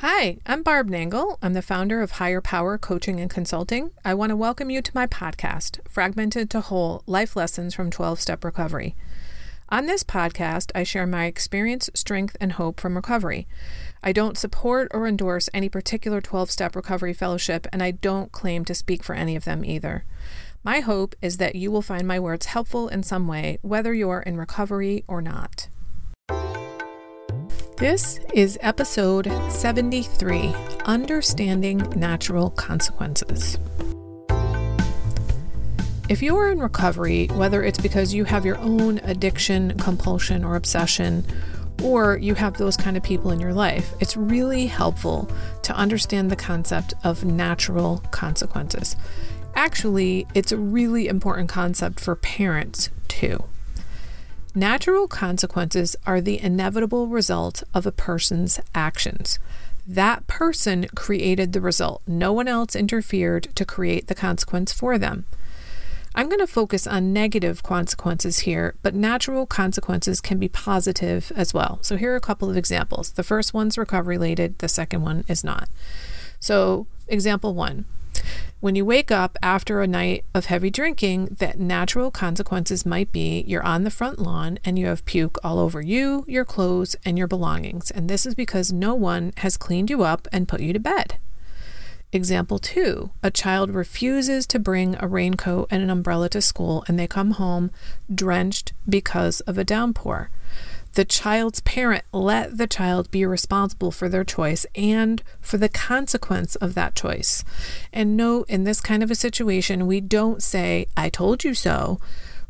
Hi, I'm Barb Nangle. I'm the founder of Higher Power Coaching and Consulting. I want to welcome you to my podcast, Fragmented to Whole Life Lessons from 12 Step Recovery. On this podcast, I share my experience, strength, and hope from recovery. I don't support or endorse any particular 12 step recovery fellowship, and I don't claim to speak for any of them either. My hope is that you will find my words helpful in some way, whether you're in recovery or not. This is episode 73 Understanding Natural Consequences. If you are in recovery, whether it's because you have your own addiction, compulsion, or obsession, or you have those kind of people in your life, it's really helpful to understand the concept of natural consequences. Actually, it's a really important concept for parents too. Natural consequences are the inevitable result of a person's actions. That person created the result. No one else interfered to create the consequence for them. I'm going to focus on negative consequences here, but natural consequences can be positive as well. So, here are a couple of examples. The first one's recovery related, the second one is not. So, example one when you wake up after a night of heavy drinking, that natural consequences might be you're on the front lawn and you have puke all over you, your clothes, and your belongings. And this is because no one has cleaned you up and put you to bed. Example two a child refuses to bring a raincoat and an umbrella to school and they come home drenched because of a downpour the child's parent let the child be responsible for their choice and for the consequence of that choice. And no, in this kind of a situation, we don't say, I told you so.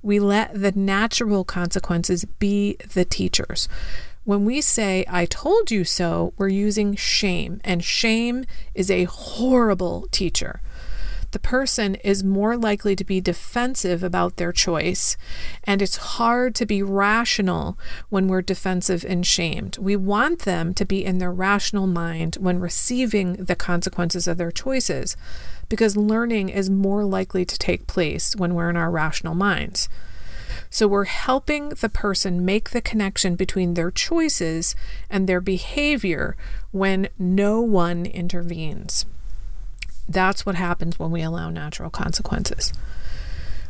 We let the natural consequences be the teachers. When we say, I told you so, we're using shame, and shame is a horrible teacher the person is more likely to be defensive about their choice. And it's hard to be rational when we're defensive and shamed. We want them to be in their rational mind when receiving the consequences of their choices, because learning is more likely to take place when we're in our rational minds. So we're helping the person make the connection between their choices and their behavior when no one intervenes. That's what happens when we allow natural consequences.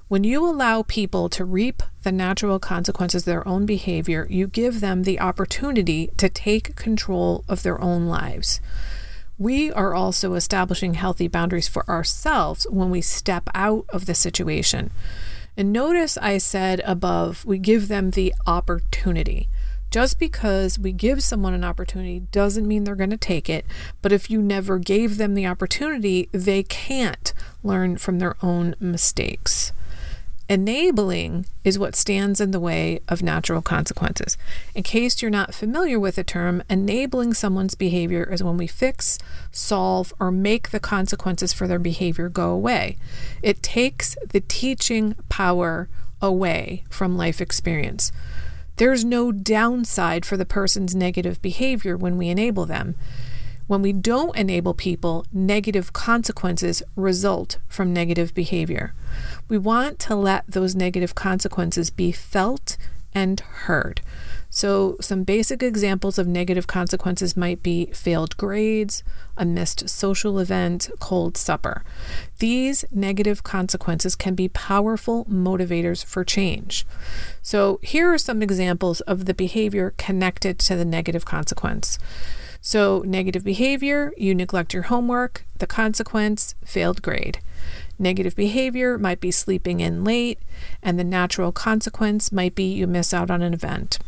When you allow people to reap the natural consequences of their own behavior, you give them the opportunity to take control of their own lives. We are also establishing healthy boundaries for ourselves when we step out of the situation. And notice I said above, we give them the opportunity. Just because we give someone an opportunity doesn't mean they're going to take it. But if you never gave them the opportunity, they can't learn from their own mistakes. Enabling is what stands in the way of natural consequences. In case you're not familiar with the term, enabling someone's behavior is when we fix, solve, or make the consequences for their behavior go away. It takes the teaching power away from life experience. There's no downside for the person's negative behavior when we enable them. When we don't enable people, negative consequences result from negative behavior. We want to let those negative consequences be felt and heard. So, some basic examples of negative consequences might be failed grades, a missed social event, cold supper. These negative consequences can be powerful motivators for change. So, here are some examples of the behavior connected to the negative consequence. So, negative behavior, you neglect your homework, the consequence, failed grade. Negative behavior might be sleeping in late, and the natural consequence might be you miss out on an event.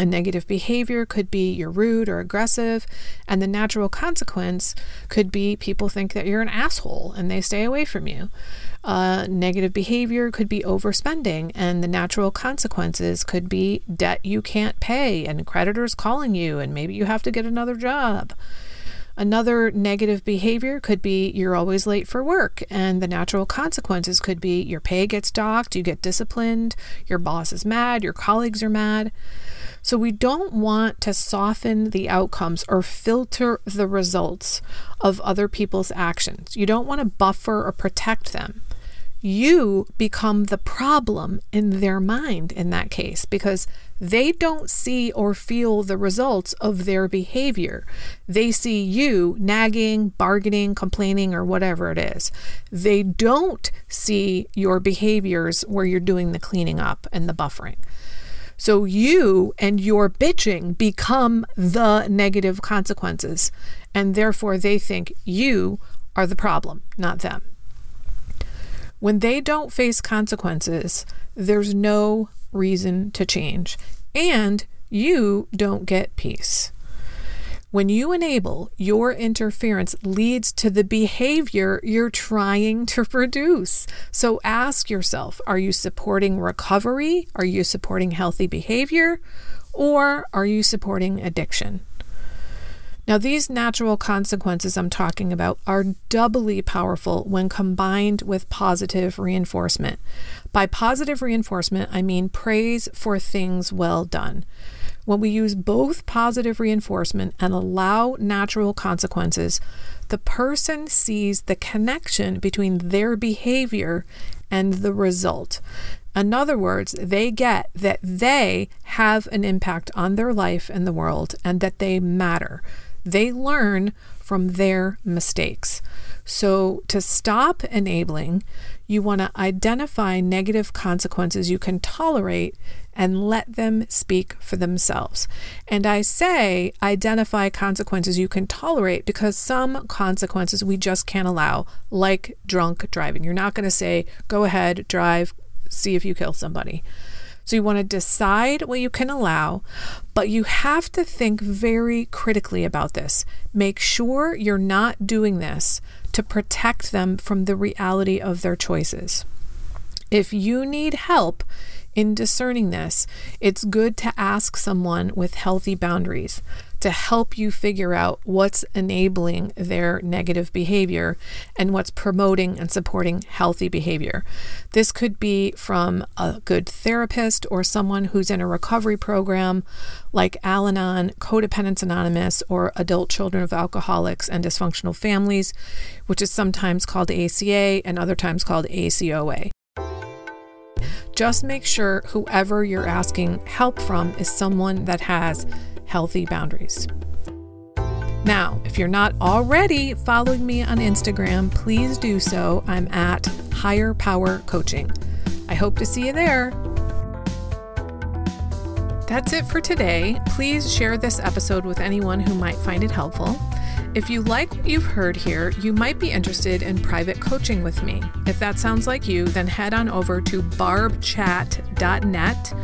A negative behavior could be you're rude or aggressive, and the natural consequence could be people think that you're an asshole and they stay away from you. Uh, negative behavior could be overspending, and the natural consequences could be debt you can't pay and creditors calling you, and maybe you have to get another job. Another negative behavior could be you're always late for work, and the natural consequences could be your pay gets docked, you get disciplined, your boss is mad, your colleagues are mad. So we don't want to soften the outcomes or filter the results of other people's actions. You don't want to buffer or protect them. you become the problem in their mind in that case because they don't see or feel the results of their behavior. They see you nagging, bargaining, complaining, or whatever it is. They don't see your behaviors where you're doing the cleaning up and the buffering. So you and your bitching become the negative consequences. And therefore, they think you are the problem, not them. When they don't face consequences, there's no reason to change, and you don't get peace. When you enable, your interference leads to the behavior you're trying to produce. So ask yourself are you supporting recovery? Are you supporting healthy behavior? Or are you supporting addiction? Now, these natural consequences I'm talking about are doubly powerful when combined with positive reinforcement. By positive reinforcement, I mean praise for things well done. When we use both positive reinforcement and allow natural consequences, the person sees the connection between their behavior and the result. In other words, they get that they have an impact on their life and the world and that they matter. They learn from their mistakes. So, to stop enabling, you want to identify negative consequences you can tolerate and let them speak for themselves. And I say identify consequences you can tolerate because some consequences we just can't allow, like drunk driving. You're not going to say, go ahead, drive, see if you kill somebody. So you want to decide what you can allow, but you have to think very critically about this. Make sure you're not doing this to protect them from the reality of their choices. If you need help in discerning this, it's good to ask someone with healthy boundaries to help you figure out what's enabling their negative behavior and what's promoting and supporting healthy behavior. This could be from a good therapist or someone who's in a recovery program like Al Anon, Codependence Anonymous, or Adult Children of Alcoholics and Dysfunctional Families, which is sometimes called ACA and other times called ACOA. Just make sure whoever you're asking help from is someone that has healthy boundaries. Now, if you're not already following me on Instagram, please do so. I'm at Higher Power Coaching. I hope to see you there. That's it for today. Please share this episode with anyone who might find it helpful. If you like what you've heard here, you might be interested in private coaching with me. If that sounds like you, then head on over to barbchat.net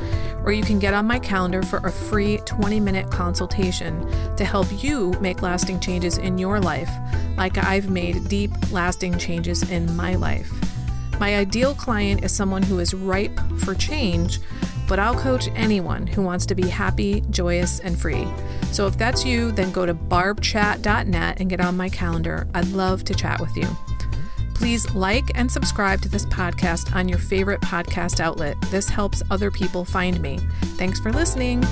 where you can get on my calendar for a free 20 minute consultation to help you make lasting changes in your life, like I've made deep, lasting changes in my life. My ideal client is someone who is ripe for change but I'll coach anyone who wants to be happy, joyous, and free. So if that's you, then go to barbchat.net and get on my calendar. I'd love to chat with you. Please like and subscribe to this podcast on your favorite podcast outlet. This helps other people find me. Thanks for listening.